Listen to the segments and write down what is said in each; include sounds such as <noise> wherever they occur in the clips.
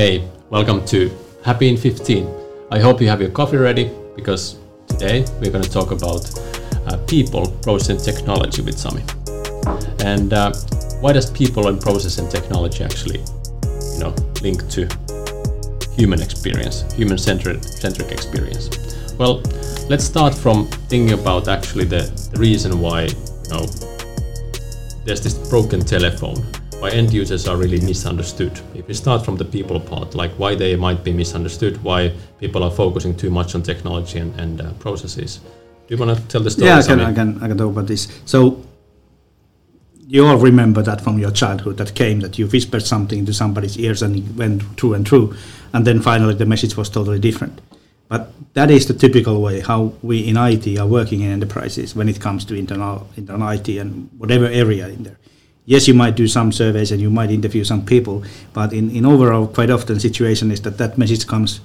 Hey, welcome to Happy in 15. I hope you have your coffee ready because today we're going to talk about uh, people, process, and technology with Sami. And uh, why does people and process and technology actually, you know, link to human experience, human-centric centric experience? Well, let's start from thinking about actually the, the reason why, you know, there's this broken telephone why end users are really misunderstood. If we start from the people part, like why they might be misunderstood, why people are focusing too much on technology and, and uh, processes. Do you want to tell the story? Yeah, I can, I can, I can talk about this. So you all remember that from your childhood that came that you whispered something into somebody's ears and it went through and through, and then finally the message was totally different. But that is the typical way how we in IT are working in enterprises when it comes to internal, internal IT and whatever area in there yes, you might do some surveys and you might interview some people, but in, in overall, quite often situation is that that message comes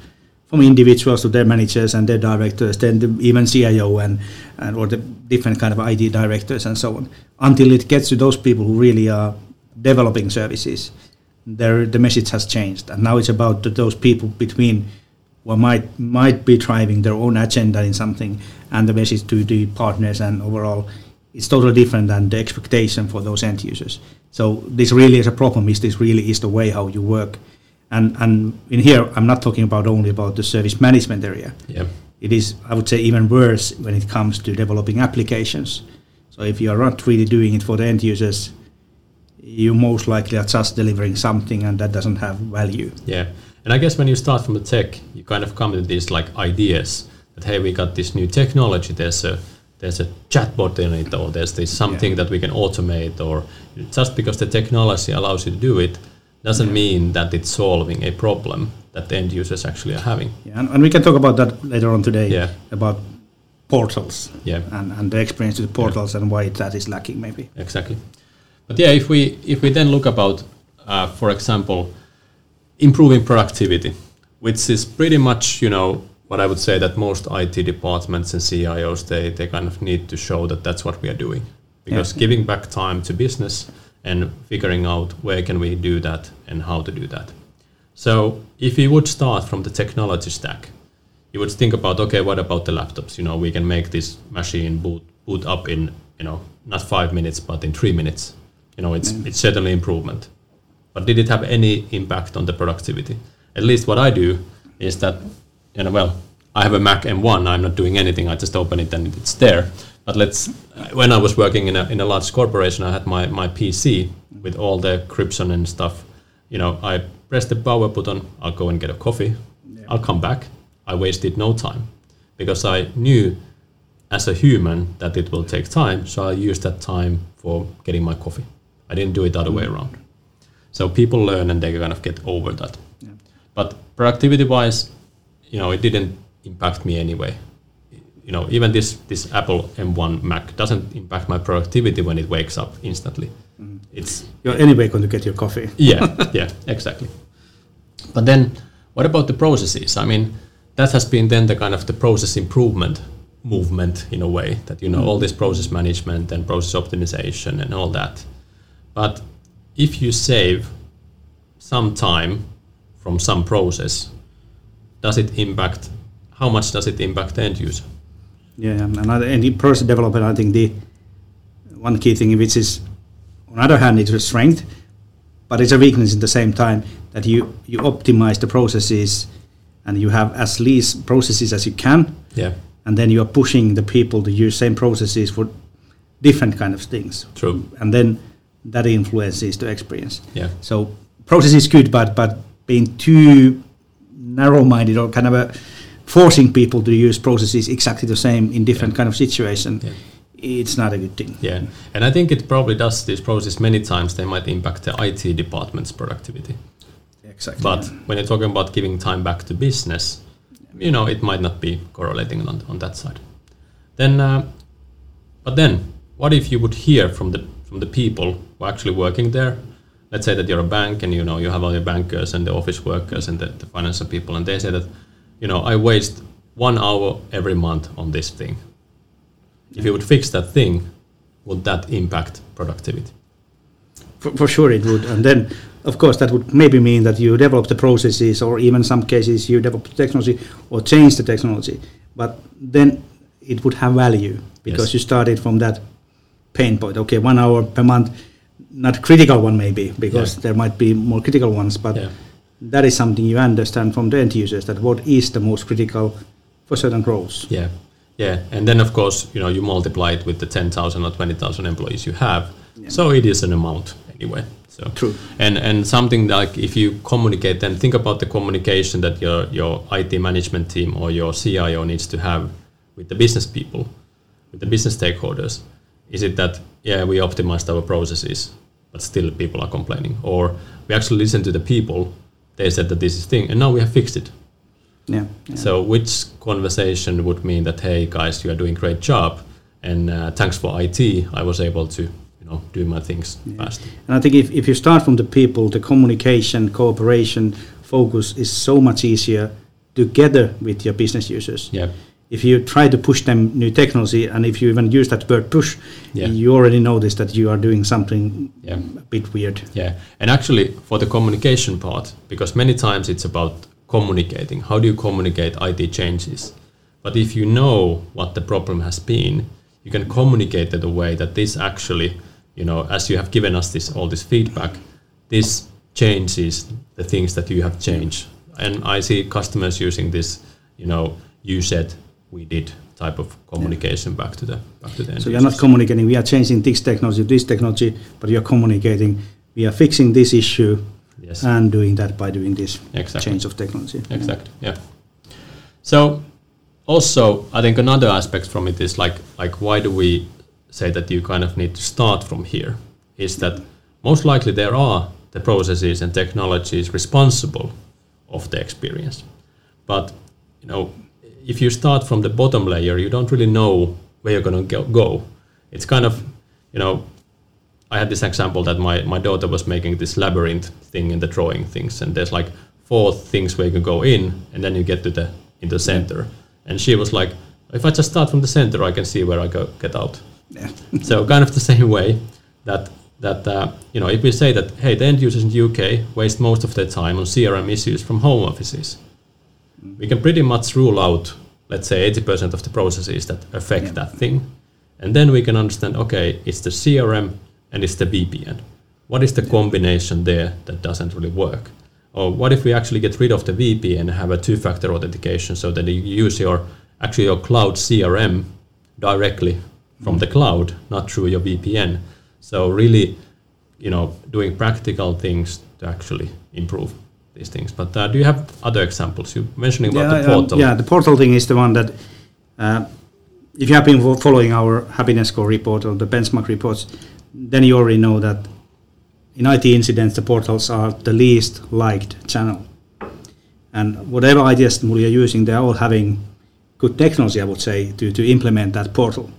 from individuals to their managers and their directors, then the, even CIO and, and or the different kind of IT directors and so on, until it gets to those people who really are developing services. There, the message has changed, and now it's about the, those people between what might might be driving their own agenda in something, and the message to the partners and overall it's totally different than the expectation for those end users. So this really is a problem. Is this really is the way how you work? And and in here, I'm not talking about only about the service management area. Yeah. It is, I would say, even worse when it comes to developing applications. So if you are not really doing it for the end users, you most likely are just delivering something and that doesn't have value. Yeah. And I guess when you start from the tech, you kind of come to these like ideas that hey, we got this new technology. There's a there's a chatbot in it or there's this something yeah. that we can automate or just because the technology allows you to do it doesn't mean that it's solving a problem that the end users actually are having. Yeah, and, and we can talk about that later on today yeah. about portals yeah. and, and the experience with portals yeah. and why that is lacking maybe. Exactly. But yeah, if we if we then look about, uh, for example, improving productivity, which is pretty much you know but I would say that most IT departments and CIOs they, they kind of need to show that that's what we are doing because yeah. giving back time to business and figuring out where can we do that and how to do that. So if you would start from the technology stack, you would think about okay, what about the laptops? You know, we can make this machine boot boot up in you know not five minutes but in three minutes. You know, it's it's certainly improvement. But did it have any impact on the productivity? At least what I do is that you know, well, I have a Mac M1. I'm not doing anything. I just open it and it's there. But let's. When I was working in a in a large corporation, I had my my PC with all the encryption and stuff. You know, I press the power button. I'll go and get a coffee. Yeah. I'll come back. I wasted no time because I knew as a human that it will take time. So I used that time for getting my coffee. I didn't do it the other way around. So people learn and they kind of get over that. Yeah. But productivity wise, you know, it didn't impact me anyway. You know, even this this Apple M1 Mac doesn't impact my productivity when it wakes up instantly. Mm. It's you're anyway going to get your coffee. <laughs> yeah, yeah, exactly. But then, what about the processes? I mean, that has been then the kind of the process improvement movement in a way that you know mm. all this process management and process optimization and all that. But if you save some time from some process does it impact? How much does it impact the end user? Yeah, and in process development, I think the one key thing which is, on the other hand, it's a strength, but it's a weakness at the same time that you you optimize the processes and you have as least processes as you can. Yeah. And then you are pushing the people to use same processes for different kind of things. True. And then that influences the experience. Yeah. So process is good, but but being too narrow-minded or kind of a forcing people to use processes exactly the same in different yeah. kind of situation yeah. it's not a good thing yeah and i think it probably does this process many times they might impact the it department's productivity exactly but yeah. when you're talking about giving time back to business you know it might not be correlating on, on that side then uh, but then what if you would hear from the from the people who are actually working there let's say that you're a bank and you know you have all your bankers and the office workers and the, the financial people and they say that you know i waste one hour every month on this thing if you would fix that thing would that impact productivity for, for sure it would and then of course, that would maybe mean that you develop the processes, or even some cases you develop the technology or change the technology. But then it would have value because Yes. you started from that pain point. Okay, one hour per month, not critical one maybe because Yeah. there might be more critical ones, but Yeah. that is something you understand from the end users that what is the most critical for certain roles. Yeah, yeah, and then of course you know you multiply it with the ten thousand or twenty thousand employees you have, so it is an amount anyway. So True. and and something like if you communicate, then think about the communication that your your IT management team or your CIO needs to have with the business people, with the business stakeholders. Is it that yeah we optimized our processes, but still people are complaining, or we actually listen to the people? They said that this is thing, and now we have fixed it. Yeah. yeah. So which conversation would mean that hey guys, you are doing great job, and uh, thanks for IT, I was able to you know do my things fast. And I think if, if you start from the people, the communication, cooperation, focus is so much easier together with your business users. Yeah, If you try to push them new technology, and if you even use that word push, Yeah. you already notice that you are doing something yeah, a bit weird. yeah. And actually, for the communication part, because many times it's about communicating. How do you communicate IT changes? But if you know what the problem has been, you can communicate it a way that this actually, you know, as you have given us this all this feedback, this changes the things that you have changed. And I see customers using this, you know, you said we did type of communication back to the back to the end So you're not communicating, we are changing this technology this technology, but you're communicating, we are fixing this issue yes, and doing that by doing this exactly. change of technology. Exactly. Yeah. So also, I think another aspect from it is like like why do we say that you kind of need to start from here? Is that most likely there are the processes and technologies responsible of the experience, but you know if you start from the bottom layer, you don't really know where you're going to go. It's kind of you know I had this example that my, my daughter was making this labyrinth thing in the drawing things, and there's like four things where you can go in, and then you get to the in the center. And she was like, if I just start from the center, I can see where I go get out. Yeah. <laughs> so kind of the same way that that uh, you know if we say that hey the end users in the UK waste most of their time on CRM issues from home offices, we can pretty much rule out let's say 80% of the processes that affect Yeah. that thing, and then we can understand okay it's the CRM and it's the VPN. What is the combination there that doesn't really work? Or what if we actually get rid of the VPN and have a two-factor authentication so that you use your actually your cloud CRM directly from the mm. cloud, not through your VPN. So really, you know, doing practical things to actually improve these things. But uh, do you have other examples? You mentioning about the um, portal. yeah, the portal thing is the one that, uh, if you have been following our happiness score report or the benchmark reports, then you already know that in IT incidents, the portals are the least liked channel. And whatever ideas we are using, they are all having good technology, I would say, to, to implement that portal.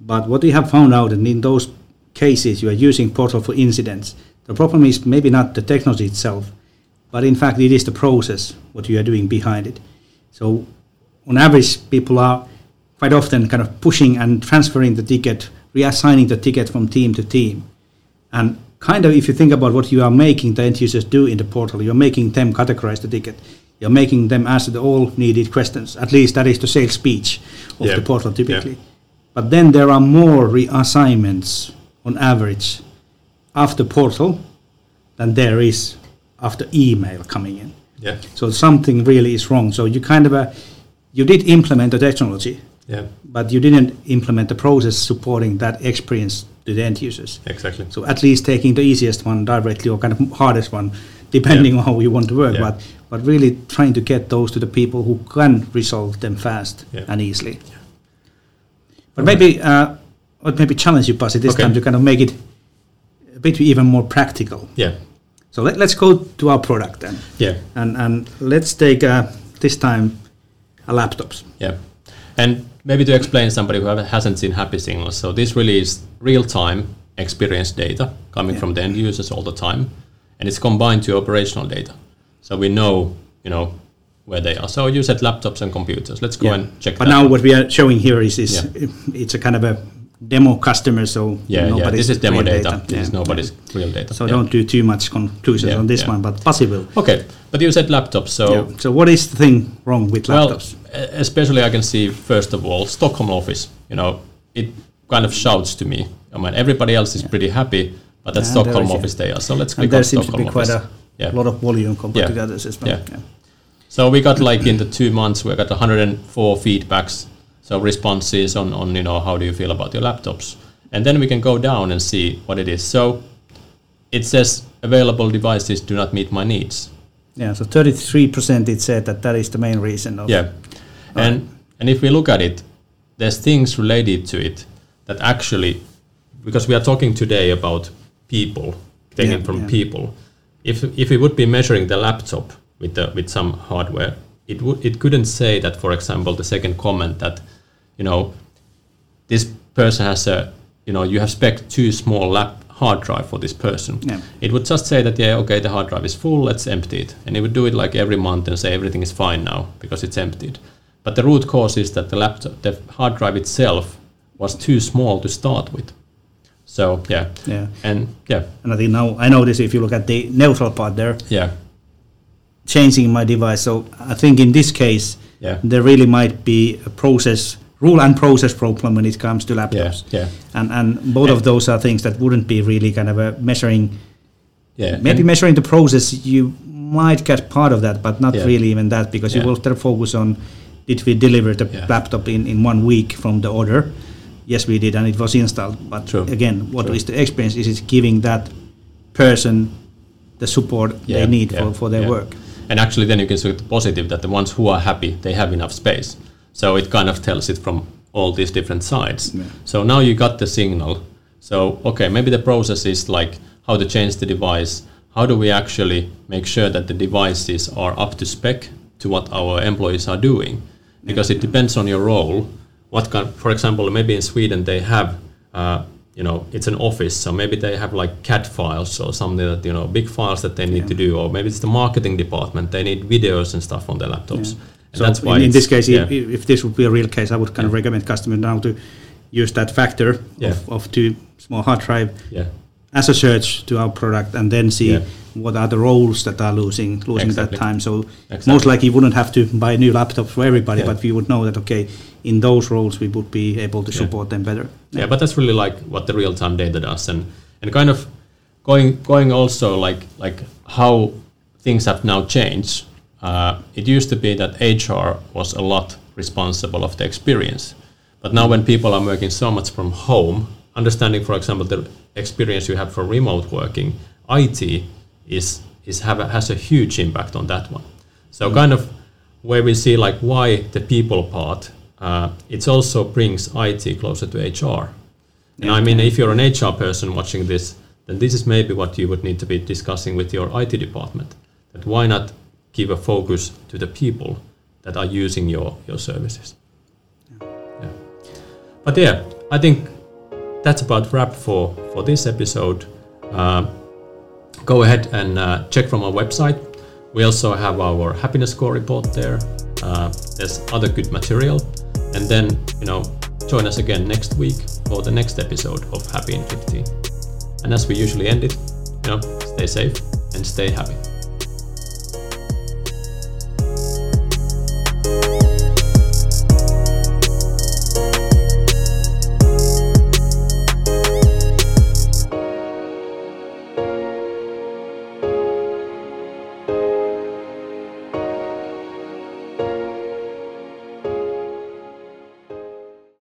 But what we have found out, and in those cases you are using portal for incidents, the problem is maybe not the technology itself, but in fact it is the process what you are doing behind it. So on average, people are quite often kind of pushing and transferring the ticket, reassigning the ticket from team to team. And kind of if you think about what you are making the end users do in the portal, you're making them categorize the ticket. You're making them answer the all needed questions. At least that is the sales speech of Yeah. the portal typically. But then there are more reassignments on average after portal than there is after email coming in. Yeah. So something really is wrong. So you kind of uh, you did implement the technology, Yeah. but you didn't implement the process supporting that experience to the end users. Exactly. So at least taking the easiest one directly or kind of hardest one, depending on how you want to work. Yeah. But but really trying to get those to the people who can resolve them fast Yeah. and easily. But maybe uh, what maybe challenge you, Pasi, this Okay. time to kind of make it a bit even more practical. Yeah. So let, let's go to our product then, Yeah. and and let's take uh, this time a laptops. Yeah. And maybe to explain somebody who hasn't seen HappySignals, so this really is real-time experience data coming Yeah. from the end users all the time, and it's combined to operational data. So we know, you know, where they are. So you said laptops and computers. Let's go Yeah. and check But now what we are showing here is, is Yeah. it's a kind of a demo customers, so Yeah, yeah. This is demo real data. This Yeah, is nobody's real data. So Yeah. don't do too much conclusions Yeah, on this yeah. one, but possible. Okay, but you said laptops, so Yeah. So what is the thing wrong with laptops? e- especially I can see first of all Stockholm office. You know, it kind of shouts to me. I mean, everybody else is pretty happy, but that's Yeah, Stockholm is, yeah. office they are. So let's and click there on seems to Stockholm be quite a Yeah. lot of volume compared Yeah. to the others as well. Yeah. So we got like in the two months we got 104 feedbacks, so responses on on you know how do you feel about your laptops, and then we can go down and see what it is. So it says available devices do not meet my needs. Yeah, so 33% it said that that is the main reason. Of, Yeah, and and if we look at it, there's things related to it that actually, because we are talking today about people taking Yeah, from yeah. people. If if we would be measuring the laptop with the with some hardware, it would it couldn't say that, for example, the second comment that, you know, this person has a, you know, you have spec too small lap hard drive for this person. Yeah. It would just say that, yeah, okay, the hard drive is full, let's empty it. And it would do it like every month and say everything is fine now because it's emptied. But the root cause is that the laptop, the hard drive itself was too small to start with. So yeah, Yeah. and yeah, And I think now I notice if you look at the neutral part there, yeah, changing my device. So I think in this case, Yeah. there really might be a process, rule and process problem when it comes to laptops. yeah, And, and both of those are things that wouldn't be really kind of a measuring, yeah. maybe measuring the process, you might get part of that, but not Yeah. really even that, because Yeah. you will then focus on did we deliver the Yeah. laptop in, in one week from the order? Yes, we did, and it was installed. But True. again, what is True. the experience? Is it giving that person the support they need yeah, for, for their yeah. work? And actually, then you can see the positive that the ones who are happy, they have enough space. So it kind of tells it from all these different sides. Yeah. So now you got the signal. So, okay, maybe the process is like how to change the device. How do we actually make sure that the devices are up to spec to what our employees are doing? Because it depends on your role. What kind, for example, maybe in Sweden they have, uh, you know, it's an office, so maybe they have like CAD files or something that you know, big files that they need to do, or maybe it's the marketing department. They need videos and stuff on their laptops. So that's why in, in this case, yeah. if, if this would be a real case, I would kind of recommend customers now to use that factor Yeah. of, of too small hard drive yeah, as a search to our product and then see Yeah. what are the roles that are losing losing Exactly. that time. So Exactly. most likely you wouldn't have to buy a new laptop for everybody, Yeah. but we would know that okay, in those roles we would be able to Yeah. support them better. yeah but that's really like what the real time data does and and kind of going going also like like how things have now changed uh, it used to be that hr was a lot responsible of the experience. But now when people are working so much from home understanding for example the experience you have for remote working it is is have a, has a huge impact on that one. So kind of where we see like why the people part uh, it also brings it closer to hr and I mean, if you're an HR person watching this, then this is maybe what you would need to be discussing with your IT department. That why not give a focus to the people that are using your, your services? Yeah. But yeah, I think that's about wrap for, for this episode. Uh, go ahead and uh, check from our website. We also have our happiness score report there. Uh, there's other good material. And then, you know, join us again next week for the next episode of Happy in 15. And as we usually end it, you know, stay safe and stay happy.